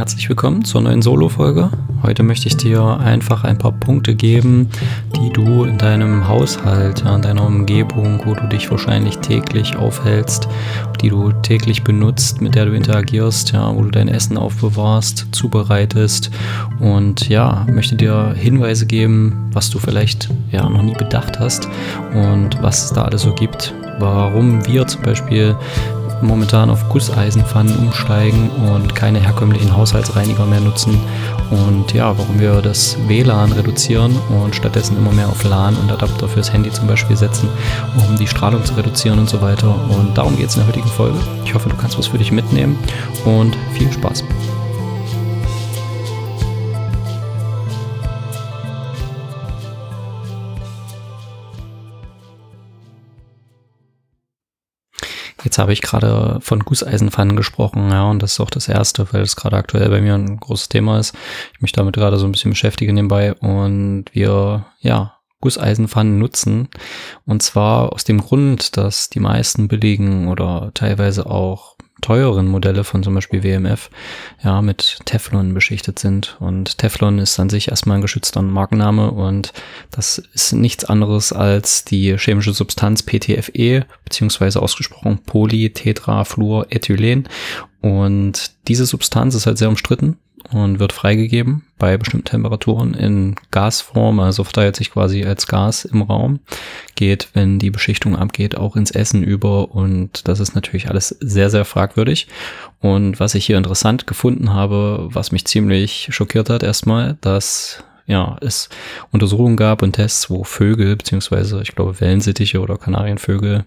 herzlich willkommen zur neuen Solo-Folge. Heute möchte ich dir einfach ein paar Punkte geben, die du in deinem Haushalt, in deiner Umgebung, wo du dich wahrscheinlich täglich aufhältst, die du täglich benutzt, mit der du interagierst, ja, wo du dein Essen aufbewahrst, zubereitest und ja, möchte dir Hinweise geben, was du vielleicht ja noch nie bedacht hast und was es da alles so gibt, warum wir zum Beispiel momentan auf Gusseisenpfannen umsteigen und keine herkömmlichen Haushaltsreiniger mehr nutzen. Und ja, warum wir das WLAN reduzieren und stattdessen immer mehr auf LAN und Adapter fürs Handy zum Beispiel setzen, um die Strahlung zu reduzieren und so weiter. Und darum geht es in der heutigen Folge. Ich hoffe, du kannst was für dich mitnehmen und viel Spaß. Habe ich gerade von Gusseisenpfannen gesprochen, ja, und das ist auch das erste, weil es gerade aktuell bei mir ein großes Thema ist. Ich mich damit gerade so ein bisschen beschäftige nebenbei und wir, ja, Gusseisenpfannen nutzen. Und zwar aus dem Grund, dass die meisten billigen oder teilweise auch teuren Modelle von zum Beispiel WMF ja mit Teflon beschichtet sind. Und Teflon ist an sich erstmal ein geschützter Markenname und das ist nichts anderes als die chemische Substanz PTFE, beziehungsweise ausgesprochen Polytetrafluorethylen. Und diese Substanz ist halt sehr umstritten und wird freigegeben bei bestimmten Temperaturen in Gasform, also verteilt sich quasi als Gas im Raum, geht, wenn die Beschichtung abgeht, auch ins Essen über und das ist natürlich alles sehr, sehr fragwürdig. Und was ich hier interessant gefunden habe, was mich ziemlich schockiert hat erstmal, dass ja, es Untersuchungen gab und Tests, wo Vögel, beziehungsweise ich glaube Wellensittiche oder Kanarienvögel,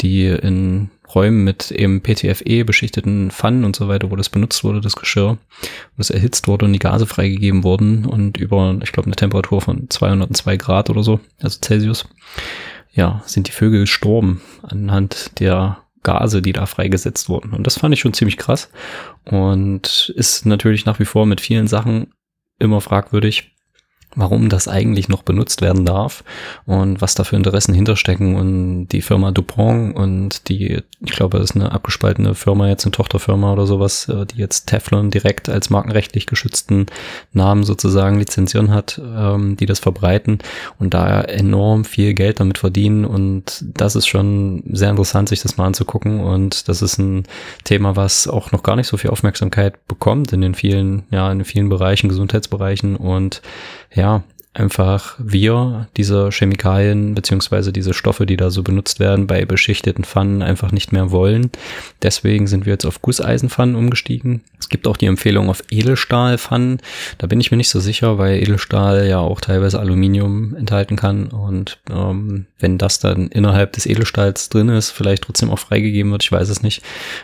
die in Räumen mit eben PTFE beschichteten Pfannen und so weiter, wo das benutzt wurde, das Geschirr, wo das erhitzt wurde und die Gase freigegeben wurden und über, ich glaube, eine Temperatur von 202 Grad oder so, also Celsius, ja, sind die Vögel gestorben anhand der Gase, die da freigesetzt wurden. Und das fand ich schon ziemlich krass und ist natürlich nach wie vor mit vielen Sachen immer fragwürdig, warum das eigentlich noch benutzt werden darf und was da für Interessen hinterstecken. Und die Firma Dupont und die, ich glaube, das ist eine abgespaltene Firma, jetzt eine Tochterfirma oder sowas, äh, die jetzt Teflon direkt als markenrechtlich geschützten Namen sozusagen lizenzieren hat, ähm, die das verbreiten und da enorm viel Geld damit verdienen. Und das ist schon sehr interessant, sich das mal anzugucken. Und das ist ein Thema, was auch noch gar nicht so viel Aufmerksamkeit bekommt in den vielen, ja, in den vielen Bereichen, Gesundheitsbereichen. Und ja, ja, einfach wir diese Chemikalien beziehungsweise diese Stoffe, die da so benutzt werden, bei beschichteten Pfannen einfach nicht mehr wollen. Deswegen sind wir jetzt auf Gusseisenpfannen umgestiegen. Es gibt auch die Empfehlung auf Edelstahlpfannen. Da bin ich mir nicht so sicher, weil Edelstahl ja auch teilweise Aluminium enthalten kann. Und ähm, wenn das dann innerhalb des Edelstahls drin ist, vielleicht trotzdem auch freigegeben wird, ich weiß es nicht,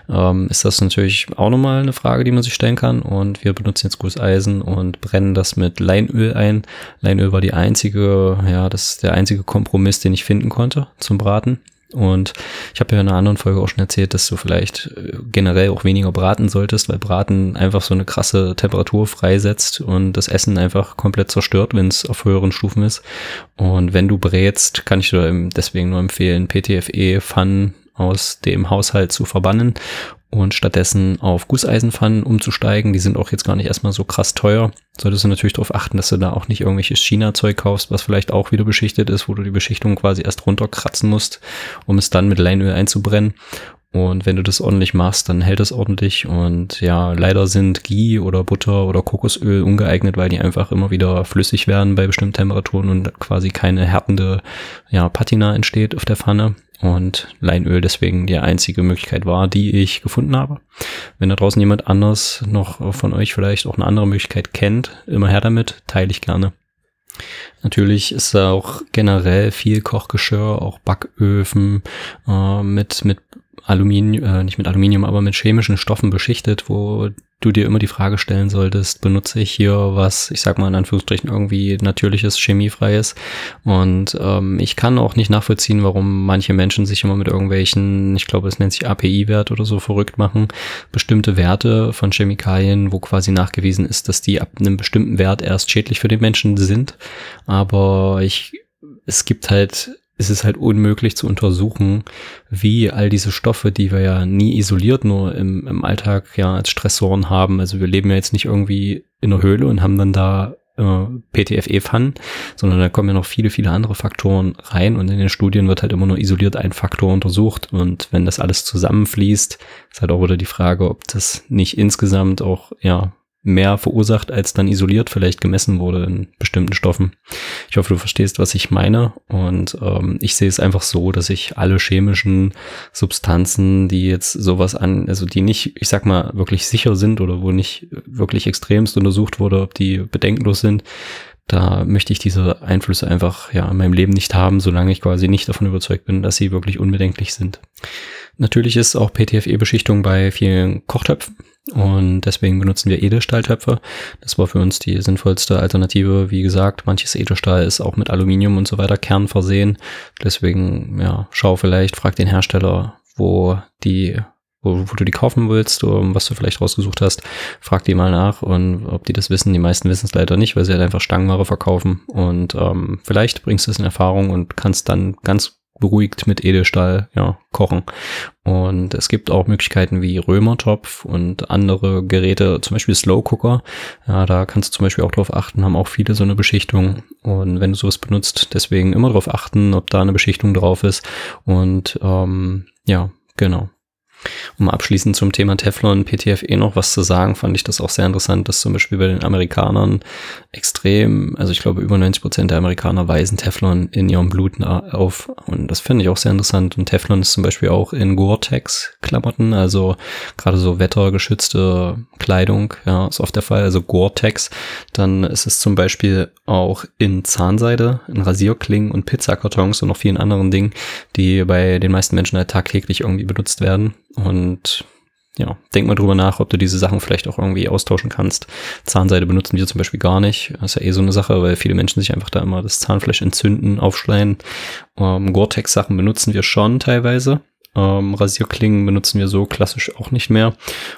ähm, ist das natürlich auch nochmal eine Frage, die man sich stellen kann. Und wir benutzen jetzt Gusseisen und brennen das mit Leinöl ein. Leinöl War die einzige, ja, das ist der einzige Kompromiss, den ich finden konnte zum Braten. Und ich habe ja in einer anderen Folge auch schon erzählt, dass du vielleicht äh, generell auch weniger braten solltest, weil Braten einfach so eine krasse Temperatur freisetzt und das Essen einfach komplett zerstört, wenn es auf höheren Stufen ist. Und wenn du brätst, kann ich dir deswegen nur empfehlen, PTFE-Pfannen aus dem Haushalt zu verbannen und stattdessen auf Gusseisenpfannen umzusteigen. Die sind auch jetzt gar nicht erstmal so krass teuer. Solltest du natürlich darauf achten, dass du da auch nicht irgendwelches China-Zeug kaufst, was vielleicht auch wieder beschichtet ist, wo du die Beschichtung quasi erst runterkratzen musst, um es dann mit Leinöl einzubrennen. Und wenn du das ordentlich machst, dann hält es ordentlich. Und ja, leider sind Ghee oder Butter oder Kokosöl ungeeignet, weil die einfach immer wieder flüssig werden bei bestimmten Temperaturen und quasi keine härtende ja, Patina entsteht auf der Pfanne und Leinöl deswegen die einzige Möglichkeit war, die ich gefunden habe. Wenn da draußen jemand anders noch von euch vielleicht auch eine andere Möglichkeit kennt, immer her damit, teile ich gerne. Natürlich ist da auch generell viel Kochgeschirr, auch Backöfen äh, mit, mit Aluminium, äh, nicht mit Aluminium, aber mit chemischen Stoffen beschichtet, wo du dir immer die Frage stellen solltest, benutze ich hier was, ich sag mal in Anführungsstrichen irgendwie natürliches, chemiefreies. Und ähm, ich kann auch nicht nachvollziehen, warum manche Menschen sich immer mit irgendwelchen, ich glaube, es nennt sich API-Wert oder so verrückt machen, bestimmte Werte von Chemikalien, wo quasi nachgewiesen ist, dass die ab einem bestimmten Wert erst schädlich für den Menschen sind. Aber ich, es gibt halt ist es halt unmöglich zu untersuchen, wie all diese Stoffe, die wir ja nie isoliert nur im, im Alltag ja als Stressoren haben. Also wir leben ja jetzt nicht irgendwie in einer Höhle und haben dann da äh, PTFE-Pfannen, sondern da kommen ja noch viele, viele andere Faktoren rein und in den Studien wird halt immer nur isoliert ein Faktor untersucht und wenn das alles zusammenfließt, ist halt auch wieder die Frage, ob das nicht insgesamt auch ja mehr verursacht, als dann isoliert vielleicht gemessen wurde in bestimmten Stoffen. Ich hoffe, du verstehst, was ich meine. Und ähm, ich sehe es einfach so, dass ich alle chemischen Substanzen, die jetzt sowas an, also die nicht, ich sag mal, wirklich sicher sind oder wo nicht wirklich extremst untersucht wurde, ob die bedenkenlos sind, da möchte ich diese Einflüsse einfach ja in meinem Leben nicht haben, solange ich quasi nicht davon überzeugt bin, dass sie wirklich unbedenklich sind. Natürlich ist auch PTFE-Beschichtung bei vielen Kochtöpfen und deswegen benutzen wir Edelstahltöpfe. Das war für uns die sinnvollste Alternative. Wie gesagt, manches Edelstahl ist auch mit Aluminium und so weiter Kern versehen. Deswegen, ja, schau vielleicht, frag den Hersteller, wo die wo, wo du die kaufen willst, was du vielleicht rausgesucht hast, frag die mal nach und ob die das wissen. Die meisten wissen es leider nicht, weil sie halt einfach Stangenware verkaufen. Und ähm, vielleicht bringst du es in Erfahrung und kannst dann ganz beruhigt mit Edelstahl ja, kochen. Und es gibt auch Möglichkeiten wie Römertopf und andere Geräte, zum Beispiel Slow Cooker. Ja, da kannst du zum Beispiel auch drauf achten, haben auch viele so eine Beschichtung. Und wenn du sowas benutzt, deswegen immer darauf achten, ob da eine Beschichtung drauf ist. Und ähm, ja, genau. Um abschließend zum Thema Teflon PTFE noch was zu sagen, fand ich das auch sehr interessant, dass zum Beispiel bei den Amerikanern extrem, also ich glaube über 90 Prozent der Amerikaner weisen Teflon in ihrem Blut auf. Und das finde ich auch sehr interessant. Und Teflon ist zum Beispiel auch in Gore-Tex-Klamotten, also gerade so wettergeschützte Kleidung, ja, ist oft der Fall, also Gore-Tex, dann ist es zum Beispiel auch in Zahnseide, in Rasierklingen und Pizzakartons und noch vielen anderen Dingen, die bei den meisten Menschen halt tagtäglich irgendwie benutzt werden und ja, denk mal drüber nach, ob du diese Sachen vielleicht auch irgendwie austauschen kannst. Zahnseide benutzen wir zum Beispiel gar nicht. Das ist ja eh so eine Sache, weil viele Menschen sich einfach da immer das Zahnfleisch entzünden, aufschleien. Ähm, Gore-Tex-Sachen benutzen wir schon teilweise. Ähm, Rasierklingen benutzen wir so klassisch auch nicht mehr.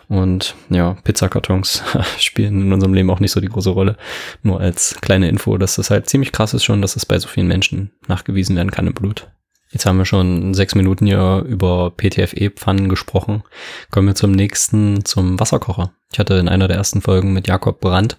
Und ja, Pizzakartons spielen in unserem Leben auch nicht so die große Rolle. Nur als kleine Info, dass das halt ziemlich krass ist schon, dass es das bei so vielen Menschen nachgewiesen werden kann im Blut. Jetzt haben wir schon sechs Minuten hier über PTFE-Pfannen gesprochen. Kommen wir zum nächsten, zum Wasserkocher. Ich hatte in einer der ersten Folgen mit Jakob Brandt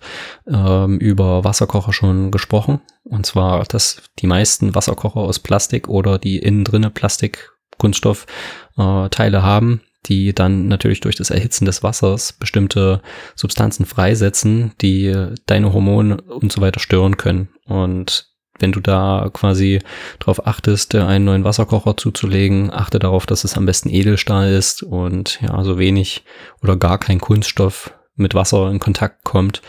ähm, über Wasserkocher schon gesprochen. Und zwar, dass die meisten Wasserkocher aus Plastik oder die innen drinne Plastik Kunststoffteile äh, haben, die dann natürlich durch das Erhitzen des Wassers bestimmte Substanzen freisetzen, die deine Hormone und so weiter stören können. Und wenn du da quasi darauf achtest, einen neuen Wasserkocher zuzulegen, achte darauf, dass es am besten Edelstahl ist und ja, so wenig oder gar kein Kunststoff mit Wasser in Kontakt kommt.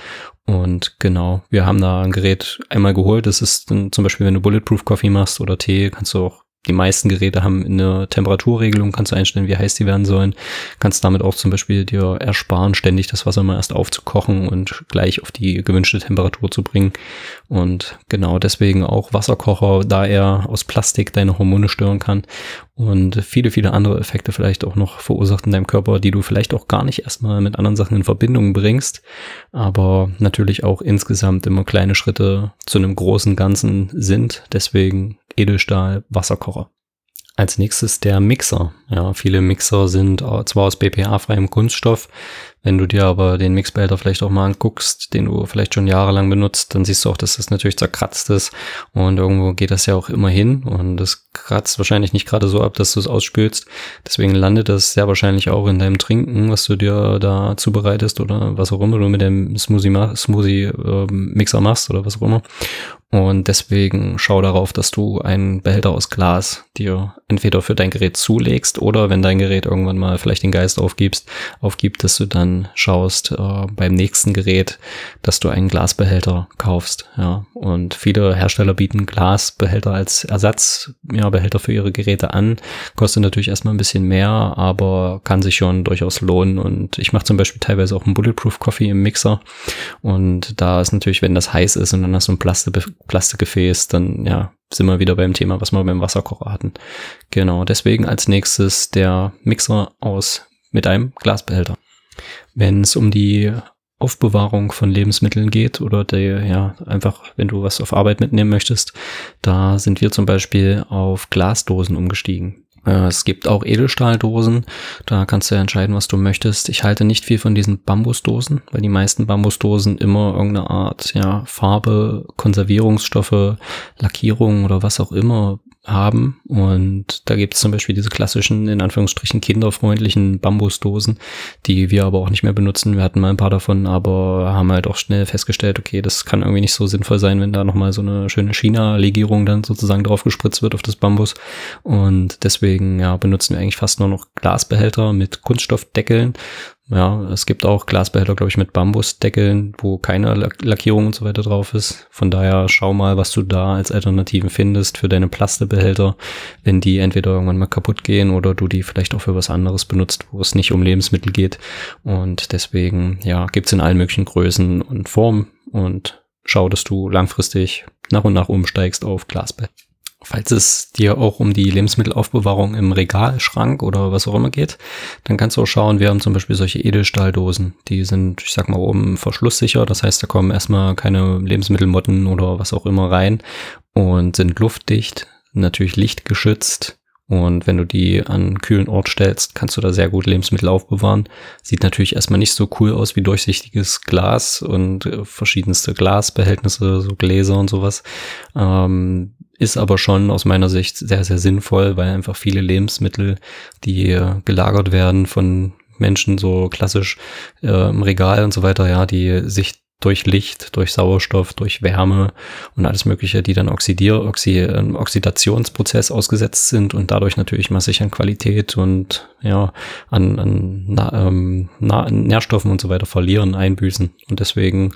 Und genau, wir haben da ein Gerät einmal geholt. Das ist zum Beispiel, wenn du Bulletproof Coffee machst oder Tee, kannst du auch die meisten Geräte haben eine Temperaturregelung, kannst du einstellen, wie heiß die werden sollen. Kannst damit auch zum Beispiel dir ersparen, ständig das Wasser mal erst aufzukochen und gleich auf die gewünschte Temperatur zu bringen. Und genau deswegen auch Wasserkocher, da er aus Plastik deine Hormone stören kann und viele, viele andere Effekte vielleicht auch noch verursacht in deinem Körper, die du vielleicht auch gar nicht erstmal mit anderen Sachen in Verbindung bringst, aber natürlich auch insgesamt immer kleine Schritte zu einem großen Ganzen sind. Deswegen Edelstahl Wasserkocher. Als nächstes der Mixer. Ja, viele Mixer sind zwar aus BPA-freiem Kunststoff, wenn du dir aber den Mixbehälter vielleicht auch mal anguckst, den du vielleicht schon jahrelang benutzt, dann siehst du auch, dass das natürlich zerkratzt ist und irgendwo geht das ja auch immer hin und das kratzt wahrscheinlich nicht gerade so ab, dass du es ausspülst. Deswegen landet das sehr wahrscheinlich auch in deinem Trinken, was du dir da zubereitest oder was auch immer du mit dem Smoothie, Smoothie äh, machst oder was auch immer. Und deswegen schau darauf, dass du einen Behälter aus Glas dir entweder für dein Gerät zulegst oder wenn dein Gerät irgendwann mal vielleicht den Geist aufgibst, aufgibt, dass du dann schaust äh, beim nächsten Gerät, dass du einen Glasbehälter kaufst. Ja, und viele Hersteller bieten Glasbehälter als Ersatzbehälter ja, für ihre Geräte an. Kostet natürlich erstmal ein bisschen mehr, aber kann sich schon durchaus lohnen. Und ich mache zum Beispiel teilweise auch einen Bulletproof Coffee im Mixer. Und da ist natürlich, wenn das heiß ist und dann hast du ein Plastik Plastikgefäß, dann ja, sind wir wieder beim Thema, was wir beim Wasserkocher hatten. Genau, deswegen als nächstes der Mixer aus mit einem Glasbehälter. Wenn es um die Aufbewahrung von Lebensmitteln geht oder der, ja, einfach, wenn du was auf Arbeit mitnehmen möchtest, da sind wir zum Beispiel auf Glasdosen umgestiegen. Äh, es gibt auch Edelstahldosen, da kannst du ja entscheiden, was du möchtest. Ich halte nicht viel von diesen Bambusdosen, weil die meisten Bambusdosen immer irgendeine Art ja, Farbe, Konservierungsstoffe, Lackierung oder was auch immer haben. Und da gibt es zum Beispiel diese klassischen, in Anführungsstrichen, kinderfreundlichen Bambusdosen, die wir aber auch nicht mehr benutzen. Wir hatten mal ein paar davon, aber haben halt auch schnell festgestellt, okay, das kann irgendwie nicht so sinnvoll sein, wenn da nochmal so eine schöne China-Legierung dann sozusagen drauf gespritzt wird auf das Bambus. Und deswegen, ja, benutzen wir eigentlich fast nur noch Glasbehälter mit Kunststoffdeckeln ja, es gibt auch Glasbehälter, glaube ich, mit Bambusdeckeln, wo keine Lackierung und so weiter drauf ist. Von daher schau mal, was du da als Alternativen findest für deine Plastebehälter, wenn die entweder irgendwann mal kaputt gehen oder du die vielleicht auch für was anderes benutzt, wo es nicht um Lebensmittel geht. Und deswegen, ja, gibt's in allen möglichen Größen und Formen und schau, dass du langfristig nach und nach umsteigst auf Glasbehälter. Falls es dir auch um die Lebensmittelaufbewahrung im Regal, Schrank oder was auch immer geht, dann kannst du auch schauen, wir haben zum Beispiel solche Edelstahldosen. Die sind, ich sag mal, oben verschlusssicher. Das heißt, da kommen erstmal keine Lebensmittelmotten oder was auch immer rein und sind luftdicht, natürlich lichtgeschützt. Und wenn du die an einen kühlen Ort stellst, kannst du da sehr gut Lebensmittel aufbewahren. Sieht natürlich erstmal nicht so cool aus wie durchsichtiges Glas und äh, verschiedenste Glasbehältnisse, so Gläser und sowas. Ähm, ist aber schon aus meiner Sicht sehr, sehr sinnvoll, weil einfach viele Lebensmittel, die äh, gelagert werden von Menschen so klassisch äh, im Regal und so weiter, ja, die sich durch Licht, durch Sauerstoff, durch Wärme und alles Mögliche, die dann Oxidier, Oxi, äh, Oxidationsprozess ausgesetzt sind und dadurch natürlich massig an Qualität und ja, an, an na, ähm, na, Nährstoffen und so weiter verlieren, einbüßen. Und deswegen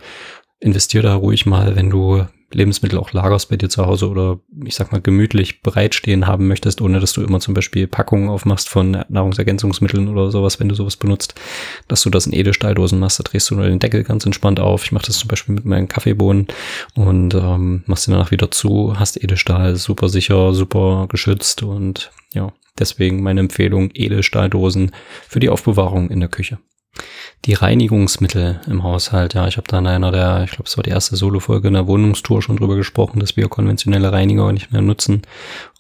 investier da ruhig mal, wenn du Lebensmittel auch lagerst bei dir zu Hause oder ich sag mal gemütlich bereitstehen haben möchtest, ohne dass du immer zum Beispiel Packungen aufmachst von Nahrungsergänzungsmitteln oder sowas, wenn du sowas benutzt, dass du das in Edelstahldosen machst, da drehst du nur den Deckel ganz entspannt auf. Ich mache das zum Beispiel mit meinen Kaffeebohnen und ähm, machst den danach wieder zu, hast Edelstahl super sicher, super geschützt und ja, deswegen meine Empfehlung Edelstahldosen für die Aufbewahrung in der Küche die Reinigungsmittel im Haushalt. Ja, ich habe da in einer der, ich glaube, es war die erste Solo-Folge in der Wohnungstour schon drüber gesprochen, dass wir konventionelle Reiniger nicht mehr nutzen,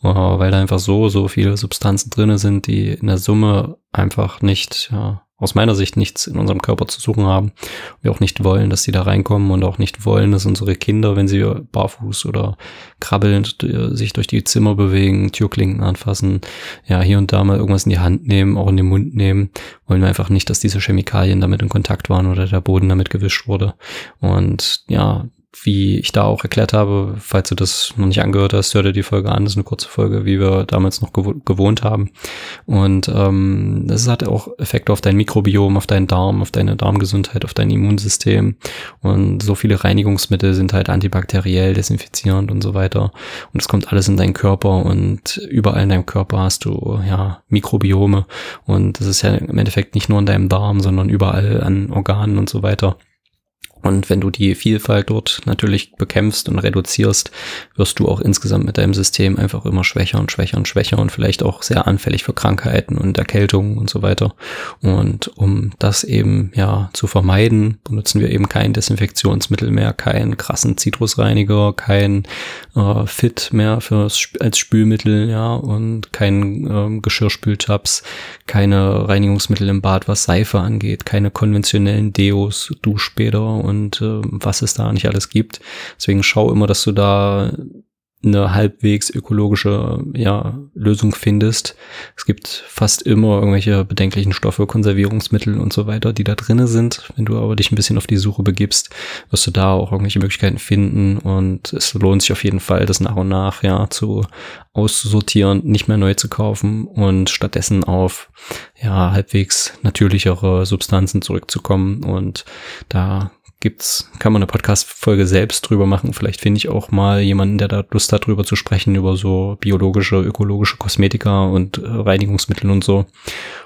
weil da einfach so, so viele Substanzen drinne sind, die in der Summe einfach nicht, ja, aus meiner Sicht nichts in unserem Körper zu suchen haben. Wir auch nicht wollen, dass sie da reinkommen und auch nicht wollen, dass unsere Kinder, wenn sie barfuß oder krabbelnd sich durch die Zimmer bewegen, Türklinken anfassen, ja, hier und da mal irgendwas in die Hand nehmen, auch in den Mund nehmen, wollen wir einfach nicht, dass diese Chemikalien damit in Kontakt waren oder der Boden damit gewischt wurde. Und ja, wie ich da auch erklärt habe, falls du das noch nicht angehört hast, hör dir die Folge an. Das ist eine kurze Folge, wie wir damals noch gewohnt haben. Und ähm, das hat auch Effekte auf dein Mikrobiom, auf deinen Darm, auf deine Darmgesundheit, auf dein Immunsystem. Und so viele Reinigungsmittel sind halt antibakteriell, desinfizierend und so weiter. Und es kommt alles in deinen Körper und überall in deinem Körper hast du ja Mikrobiome. Und das ist ja im Endeffekt nicht nur in deinem Darm, sondern überall an Organen und so weiter. Und wenn du die Vielfalt dort natürlich bekämpfst und reduzierst, wirst du auch insgesamt mit deinem System einfach immer schwächer und schwächer und schwächer und vielleicht auch sehr anfällig für Krankheiten und Erkältungen und so weiter. Und um das eben ja zu vermeiden, benutzen wir eben kein Desinfektionsmittel mehr, keinen krassen Zitrusreiniger, kein äh, Fit mehr fürs, als Spülmittel, ja, und kein ähm, Geschirrspültabs, keine Reinigungsmittel im Bad, was Seife angeht, keine konventionellen Deos, Duschbäder und äh, was es da nicht alles gibt. Deswegen schau immer, dass du da eine halbwegs ökologische ja, Lösung findest. Es gibt fast immer irgendwelche bedenklichen Stoffe, Konservierungsmittel und so weiter, die da drinne sind. Wenn du aber dich ein bisschen auf die Suche begibst, wirst du da auch irgendwelche Möglichkeiten finden und es lohnt sich auf jeden Fall, das nach und nach ja zu auszusortieren, nicht mehr neu zu kaufen und stattdessen auf ja halbwegs natürlichere Substanzen zurückzukommen und da gibt's, kann man eine Podcast-Folge selbst drüber machen. Vielleicht finde ich auch mal jemanden, der da Lust hat, drüber zu sprechen, über so biologische, ökologische Kosmetika und äh, Reinigungsmittel und so.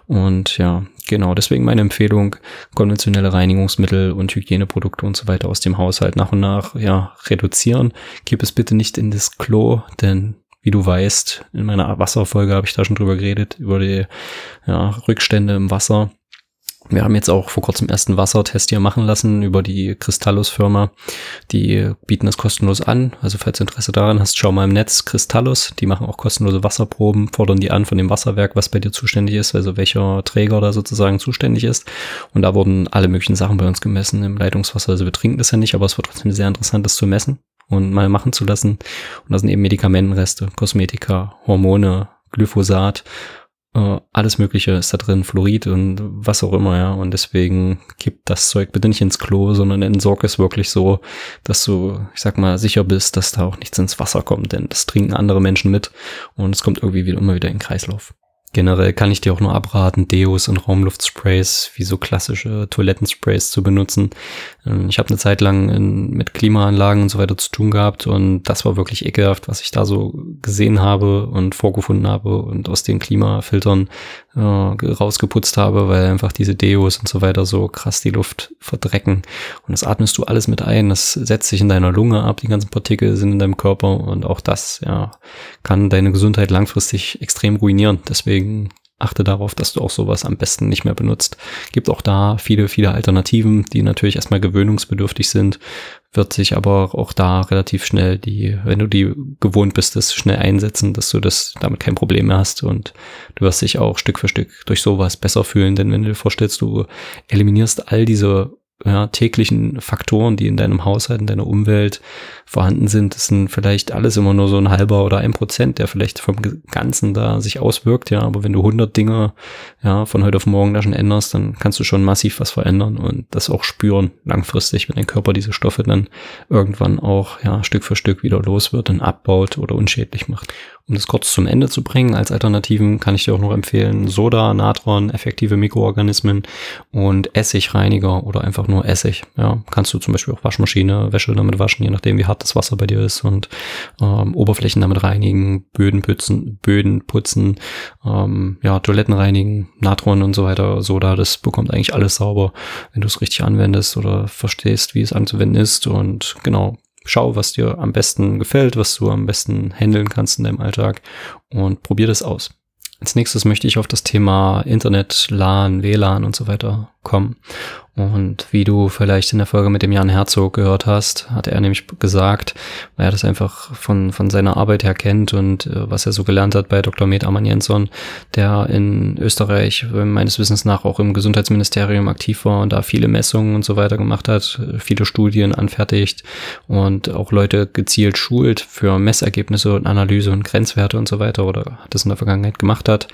Und ja, genau, deswegen meine Empfehlung, konventionelle Reinigungsmittel und Hygieneprodukte und so weiter aus dem Haushalt nach und nach, ja, reduzieren. Gib es bitte nicht in das Klo, denn wie du weißt, in meiner Wasserfolge habe ich da schon drüber geredet, über die ja, Rückstände im Wasser Wir haben jetzt auch vor kurzem ersten Wassertest hier machen lassen über die Cristallus-Firma. Die bieten das kostenlos an. Also falls du Interesse daran hast, schau mal im Netz Cristallus. Die machen auch kostenlose Wasserproben, fordern die an von dem Wasserwerk, was bei dir zuständig ist, also welcher Träger da sozusagen zuständig ist. Und da wurden alle möglichen Sachen bei uns gemessen im Leitungswasser. Also wir trinken das ja nicht, aber es wird trotzdem sehr interessant, das zu messen und mal machen zu lassen. Und da sind eben Medikamentenreste, Kosmetika, Hormone, Glyphosat, äh, alles Mögliche ist da drin, Fluorid und was auch immer, ja. Und deswegen kippt das Zeug bitte nicht ins Klo, sondern entsorg es wirklich so, dass du, ich sag mal, sicher bist, dass da auch nichts ins Wasser kommt, denn das trinken andere Menschen mit und es kommt irgendwie wieder, immer wieder in den Kreislauf. Generell kann ich dir auch nur abraten, Deos und Raumluftsprays wie so klassische Toilettensprays zu benutzen. Ähm, ich habe eine Zeit lang in, mit Klimaanlagen und so weiter zu tun gehabt und das war wirklich ekelhaft, was ich da so gesehen habe und vorgefunden habe und aus den Klimafiltern äh, rausgeputzt habe, weil einfach diese Deos und so weiter so krass die Luft verdrecken. Und das atmest du alles mit ein, das setzt sich in deiner Lunge ab, die ganzen Partikel sind in deinem Körper und auch das ja, kann deine Gesundheit langfristig extrem ruinieren. Deswegen achte darauf, dass du auch sowas am besten nicht mehr benutzt. Gibt auch da viele, viele Alternativen, die natürlich erstmal gewöhnungsbedürftig sind, wird sich aber auch da relativ schnell die, wenn du die gewohnt bist, das schnell einsetzen, dass du das damit kein Problem mehr hast und du wirst dich auch Stück für Stück durch sowas besser fühlen, denn wenn du dir vorstellst, du eliminierst all diese ja, täglichen Faktoren, die in deinem Haushalt, in deiner Umwelt vorhanden sind, das sind vielleicht alles immer nur so ein halber oder ein Prozent, der vielleicht vom Ganzen da sich auswirkt, ja, aber wenn du 100 Dinge, ja, von heute auf morgen da schon änderst, dann kannst du schon massiv was verändern und das auch spüren langfristig, wenn dein Körper diese Stoffe dann irgendwann auch, ja, Stück für Stück wieder los wird und abbaut oder unschädlich macht. Um das kurz zum Ende zu bringen, als Alternativen kann ich dir auch noch empfehlen, Soda, Natron, effektive Mikroorganismen und Essigreiniger oder einfach nur Essig. Ja, kannst du zum Beispiel auch Waschmaschine, Wäsche damit waschen, je nachdem wie hart das Wasser bei dir ist und ähm, Oberflächen damit reinigen, Böden putzen, Böden putzen, ähm, ja, Toiletten reinigen, Natron und so weiter, Soda, das bekommt eigentlich alles sauber, wenn du es richtig anwendest oder verstehst, wie es anzuwenden ist und genau, schau, was dir am besten gefällt, was du am besten handeln kannst in deinem Alltag und probier das aus. Als nächstes möchte ich auf das Thema Internet, LAN, WLAN und so weiter kommen. Und wie du vielleicht in der Folge mit dem Jan Herzog gehört hast, hat er nämlich gesagt, weil er das einfach von, von seiner Arbeit her kennt und äh, was er so gelernt hat bei Dr. Med Amann Jensson, der in Österreich meines Wissens nach auch im Gesundheitsministerium aktiv war und da viele Messungen und so weiter gemacht hat, viele Studien anfertigt und auch Leute gezielt schult für Messergebnisse und Analyse und Grenzwerte und so weiter oder das in der Vergangenheit gemacht hat.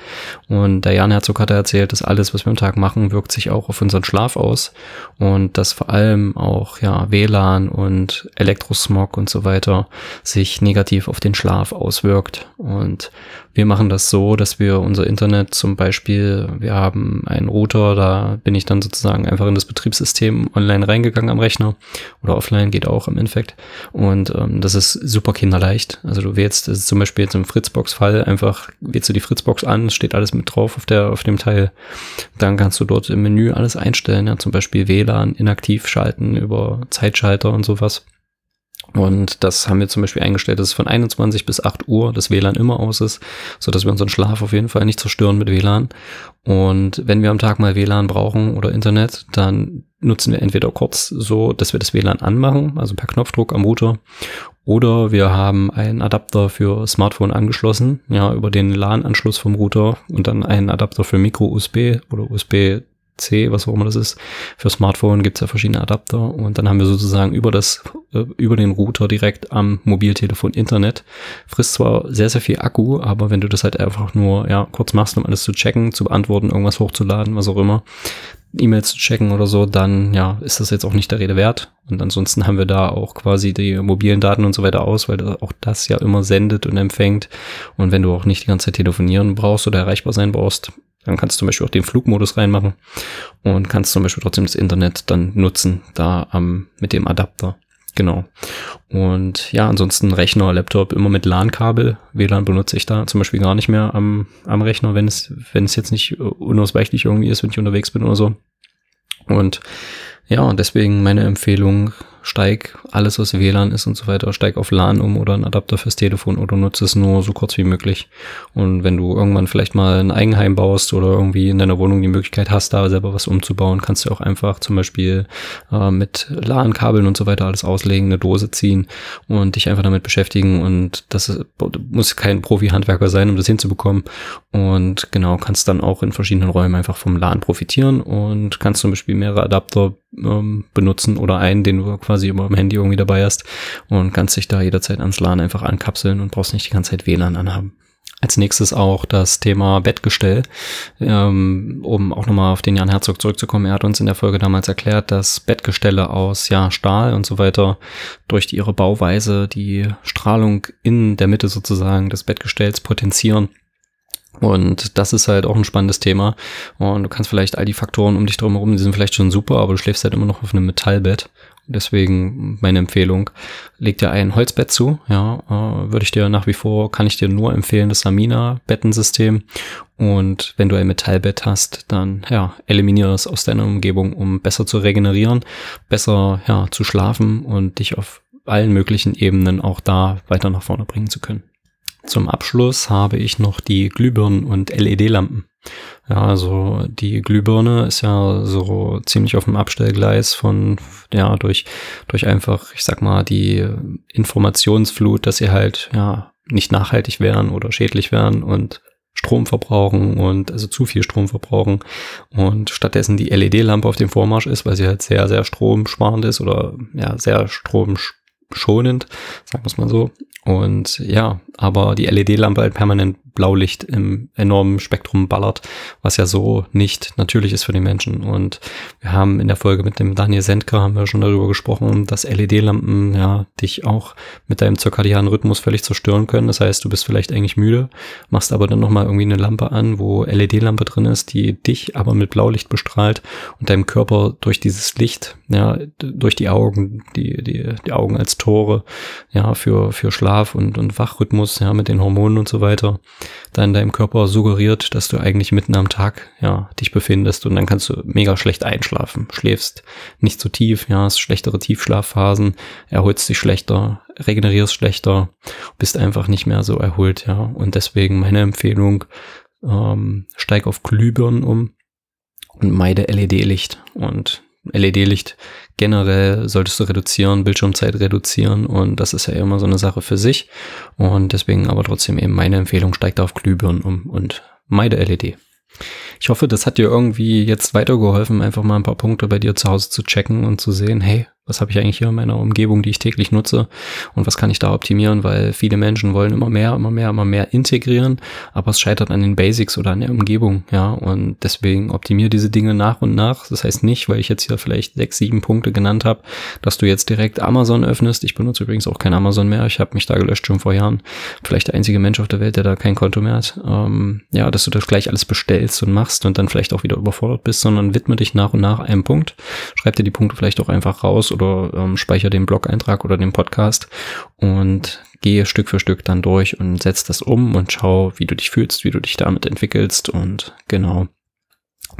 Und der Jan Herzog hat erzählt, dass alles, was wir am Tag machen, wirkt sich auch auf unseren Schlaf aus und dass vor allem auch ja WLAN und Elektrosmog und so weiter sich negativ auf den Schlaf auswirkt. Und wir machen das so, dass wir unser Internet zum Beispiel, wir haben einen Router, da bin ich dann sozusagen einfach in das Betriebssystem online reingegangen am Rechner oder offline geht auch im Endeffekt. Und ähm, das ist super kinderleicht. Also du wählst das ist zum Beispiel jetzt im Fritzbox-Fall einfach wählst du die Fritzbox an, steht alles mit drauf auf der auf dem Teil. Dann kannst du dort im Menü alles einstellen, ja, zum Beispiel WLAN inaktiv schalten über Zeitschalter und sowas. Und das haben wir zum Beispiel eingestellt, dass es von 21 bis 8 Uhr das WLAN immer aus ist, so dass wir unseren Schlaf auf jeden Fall nicht zerstören mit WLAN. Und wenn wir am Tag mal WLAN brauchen oder Internet, dann nutzen wir entweder kurz so, dass wir das WLAN anmachen, also per Knopfdruck am Router, oder wir haben einen Adapter für Smartphone angeschlossen, ja, über den LAN-Anschluss vom Router und dann einen Adapter für Micro-USB oder USB C, was auch immer das ist. Für Smartphone gibt es ja verschiedene Adapter und dann haben wir sozusagen über das, äh, über den Router direkt am Mobiltelefon Internet. Frisst zwar sehr, sehr viel Akku, aber wenn du das halt einfach nur, ja, kurz machst, um alles zu checken, zu beantworten, irgendwas hochzuladen, was auch immer, E-Mails zu checken oder so, dann, ja, ist das jetzt auch nicht der Rede wert. Und ansonsten haben wir da auch quasi die mobilen Daten und so weiter aus, weil auch das ja immer sendet und empfängt. Und wenn du auch nicht die ganze Zeit telefonieren brauchst oder erreichbar sein brauchst, dann kannst du zum Beispiel auch den Flugmodus reinmachen und kannst zum Beispiel trotzdem das Internet dann nutzen, da ähm, mit dem Adapter. Genau. Und ja, ansonsten Rechner, Laptop immer mit LAN-Kabel. WLAN benutze ich da zum Beispiel gar nicht mehr am, am Rechner, wenn es, wenn es jetzt nicht unausweichlich irgendwie ist, wenn ich unterwegs bin oder so. Und ja, deswegen meine Empfehlung, steig alles, was WLAN ist und so weiter, steig auf LAN um oder einen Adapter fürs Telefon oder nutze es nur so kurz wie möglich. Und wenn du irgendwann vielleicht mal ein Eigenheim baust oder irgendwie in deiner Wohnung die Möglichkeit hast, da selber was umzubauen, kannst du auch einfach zum Beispiel äh, mit LAN-Kabeln und so weiter alles auslegen, eine Dose ziehen und dich einfach damit beschäftigen. Und das muss kein Profi-Handwerker sein, um das hinzubekommen. Und genau, kannst dann auch in verschiedenen Räumen einfach vom LAN profitieren und kannst zum Beispiel mehrere Adapter ähm, benutzen oder einen, den du quasi immer am Handy irgendwie dabei hast und kannst dich da jederzeit ans LAN einfach ankapseln und brauchst nicht die ganze Zeit WLAN anhaben. Als nächstes auch das Thema Bettgestell, ähm, um auch nochmal auf den Jan Herzog zurückzukommen. Er hat uns in der Folge damals erklärt, dass Bettgestelle aus ja, Stahl und so weiter durch ihre Bauweise die Strahlung in der Mitte sozusagen des Bettgestells potenzieren und das ist halt auch ein spannendes Thema. Und du kannst vielleicht all die Faktoren um dich drum herum, die sind vielleicht schon super, aber du schläfst halt immer noch auf einem Metallbett. Deswegen meine Empfehlung, leg dir ein Holzbett zu. Ja, äh, würde ich dir nach wie vor, kann ich dir nur empfehlen, das Samina-Bettensystem. Und wenn du ein Metallbett hast, dann ja, eliminiere es aus deiner Umgebung, um besser zu regenerieren, besser ja, zu schlafen und dich auf allen möglichen Ebenen auch da weiter nach vorne bringen zu können. Zum Abschluss habe ich noch die Glühbirnen und LED-Lampen. Ja, also die Glühbirne ist ja so ziemlich auf dem Abstellgleis von, ja, durch, durch einfach, ich sag mal, die Informationsflut, dass sie halt, ja, nicht nachhaltig wären oder schädlich wären und Strom verbrauchen und also zu viel Strom verbrauchen und stattdessen die LED-Lampe auf dem Vormarsch ist, weil sie halt sehr, sehr stromsparend ist oder ja, sehr stromschonend, sagen wir es mal so. Und ja, aber die LED-Lampe halt permanent Blaulicht im enormen Spektrum ballert, was ja so nicht natürlich ist für die Menschen. Und wir haben in der Folge mit dem Daniel Sendker haben wir schon darüber gesprochen, dass LED-Lampen ja dich auch mit deinem zirkadianen Rhythmus völlig zerstören können. Das heißt, du bist vielleicht eigentlich müde, machst aber dann nochmal irgendwie eine Lampe an, wo LED-Lampe drin ist, die dich aber mit Blaulicht bestrahlt und deinem Körper durch dieses Licht, ja, durch die Augen, die, die, die Augen als Tore, ja, für, für Schlaf und, und Wachrhythmus, ja, mit den Hormonen und so weiter, dann deinem Körper suggeriert, dass du eigentlich mitten am Tag, ja, dich befindest und dann kannst du mega schlecht einschlafen. Schläfst nicht so tief, ja, hast schlechtere Tiefschlafphasen, erholst dich schlechter, regenerierst schlechter, bist einfach nicht mehr so erholt, ja. Und deswegen meine Empfehlung, ähm, steig auf Glühbirnen um und meide LED-Licht und LED-Licht generell solltest du reduzieren, Bildschirmzeit reduzieren und das ist ja immer so eine Sache für sich und deswegen aber trotzdem eben meine Empfehlung, steigt auf Glühbirnen um und meide LED. Ich hoffe, das hat dir irgendwie jetzt weitergeholfen, einfach mal ein paar Punkte bei dir zu Hause zu checken und zu sehen, hey, was habe ich eigentlich hier in meiner Umgebung, die ich täglich nutze und was kann ich da optimieren, weil viele Menschen wollen immer mehr, immer mehr, immer mehr integrieren, aber es scheitert an den Basics oder an der Umgebung, ja, und deswegen optimiere diese Dinge nach und nach. Das heißt nicht, weil ich jetzt hier vielleicht sechs, sieben Punkte genannt habe, dass du jetzt direkt Amazon öffnest. Ich benutze übrigens auch kein Amazon mehr. Ich habe mich da gelöscht schon vor Jahren. Vielleicht der einzige Mensch auf der Welt, der da kein Konto mehr hat. Ähm, ja, dass du das gleich alles bestellst und machst und dann vielleicht auch wieder überfordert bist, sondern widme dich nach und nach einem Punkt. Schreib dir die Punkte vielleicht auch einfach raus oder ähm, speichere den Blog-Eintrag oder den Podcast und gehe Stück für Stück dann durch und setz das um und schau, wie du dich fühlst, wie du dich damit entwickelst und genau.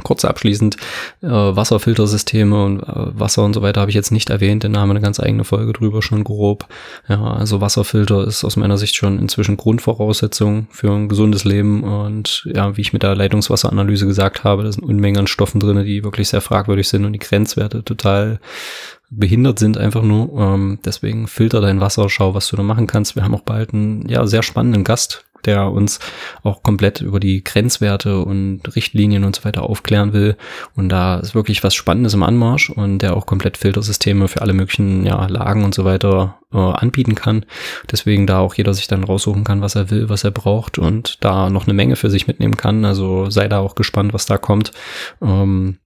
Kurz abschließend, äh, Wasserfiltersysteme und äh, Wasser und so weiter habe ich jetzt nicht erwähnt, denn da haben wir eine ganz eigene Folge drüber schon grob. Ja, also Wasserfilter ist aus meiner Sicht schon inzwischen Grundvoraussetzung für ein gesundes Leben und ja, wie ich mit der Leitungswasseranalyse gesagt habe, da sind Unmengen an Stoffen drin, die wirklich sehr fragwürdig sind und die Grenzwerte total behindert sind einfach nur. Ähm, deswegen filter dein Wasser, schau, was du da machen kannst. Wir haben auch bald einen ja, sehr spannenden Gast, der uns auch komplett über die Grenzwerte und Richtlinien und so weiter aufklären will. Und da ist wirklich was Spannendes im Anmarsch und der auch komplett Filtersysteme für alle möglichen ja, Lagen und so weiter äh, anbieten kann. Deswegen da auch jeder sich dann raussuchen kann, was er will, was er braucht und da noch eine Menge für sich mitnehmen kann. Also sei da auch gespannt, was da kommt. Ähm,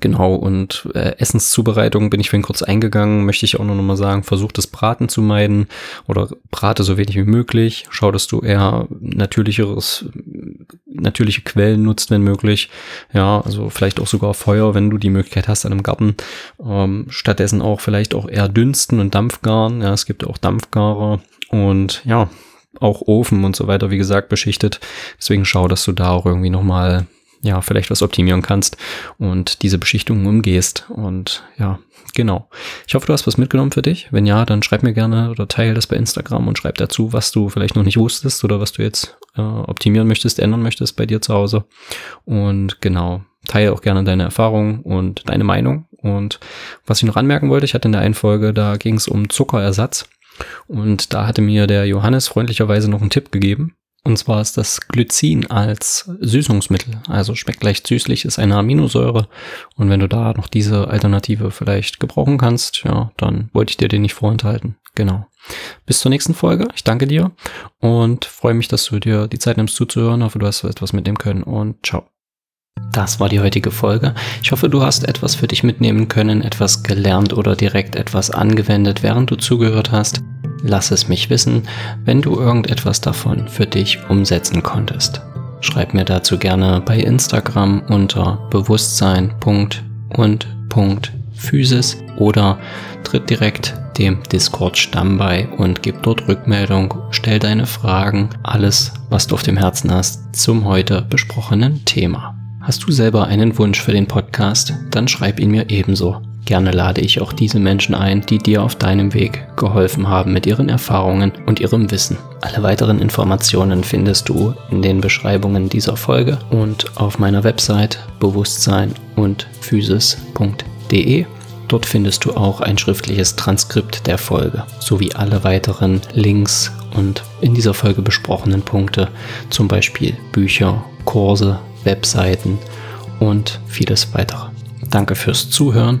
Genau, und äh, Essenszubereitung bin ich vorhin kurz eingegangen, möchte ich auch noch mal sagen, versuch das Braten zu meiden oder brate so wenig wie möglich. Schau, dass du eher natürlicheres, natürliche Quellen nutzt, wenn möglich. Ja, also vielleicht auch sogar Feuer, wenn du die Möglichkeit hast an einem Garten. Ähm, stattdessen auch vielleicht auch eher dünsten und Dampfgaren. Ja, es gibt auch Dampfgarer und ja, auch Ofen und so weiter, wie gesagt, beschichtet. Deswegen schau, dass du da auch irgendwie noch mal ja, vielleicht was optimieren kannst und diese Beschichtungen umgehst. Und ja, genau. Ich hoffe, du hast was mitgenommen für dich. Wenn ja, dann schreib mir gerne oder teile das bei Instagram und schreib dazu, was du vielleicht noch nicht wusstest oder was du jetzt äh, optimieren möchtest, ändern möchtest bei dir zu Hause. Und genau, teile auch gerne deine Erfahrungen und deine Meinung. Und was ich noch anmerken wollte, ich hatte in der einen Folge, da ging es um Zuckerersatz. Und da hatte mir der Johannes freundlicherweise noch einen Tipp gegeben. Und zwar ist das Glycin als Süßungsmittel, also schmeckt leicht süßlich, ist eine Aminosäure. Und wenn du da noch diese Alternative vielleicht gebrauchen kannst, ja, dann wollte ich dir den nicht vorenthalten. Genau. Bis zur nächsten Folge. Ich danke dir und freue mich, dass du dir die Zeit nimmst zuzuhören. Hoffe, du hast etwas mitnehmen können und ciao. Das war die heutige Folge. Ich hoffe, du hast etwas für dich mitnehmen können, etwas gelernt oder direkt etwas angewendet, während du zugehört hast. Lass es mich wissen, wenn du irgendetwas davon für dich umsetzen konntest. Schreib mir dazu gerne bei Instagram unter bewusstsein.und.physis oder tritt direkt dem Discord Stamm bei und gib dort Rückmeldung, stell deine Fragen, alles, was du auf dem Herzen hast, zum heute besprochenen Thema. Hast du selber einen Wunsch für den Podcast? Dann schreib ihn mir ebenso. Gerne lade ich auch diese Menschen ein, die dir auf deinem Weg geholfen haben mit ihren Erfahrungen und ihrem Wissen. Alle weiteren Informationen findest du in den Beschreibungen dieser Folge und auf meiner Website bewusstsein und physis.de. Dort findest du auch ein schriftliches Transkript der Folge sowie alle weiteren Links und in dieser Folge besprochenen Punkte, zum Beispiel Bücher, Kurse, Webseiten und vieles weitere. Danke fürs Zuhören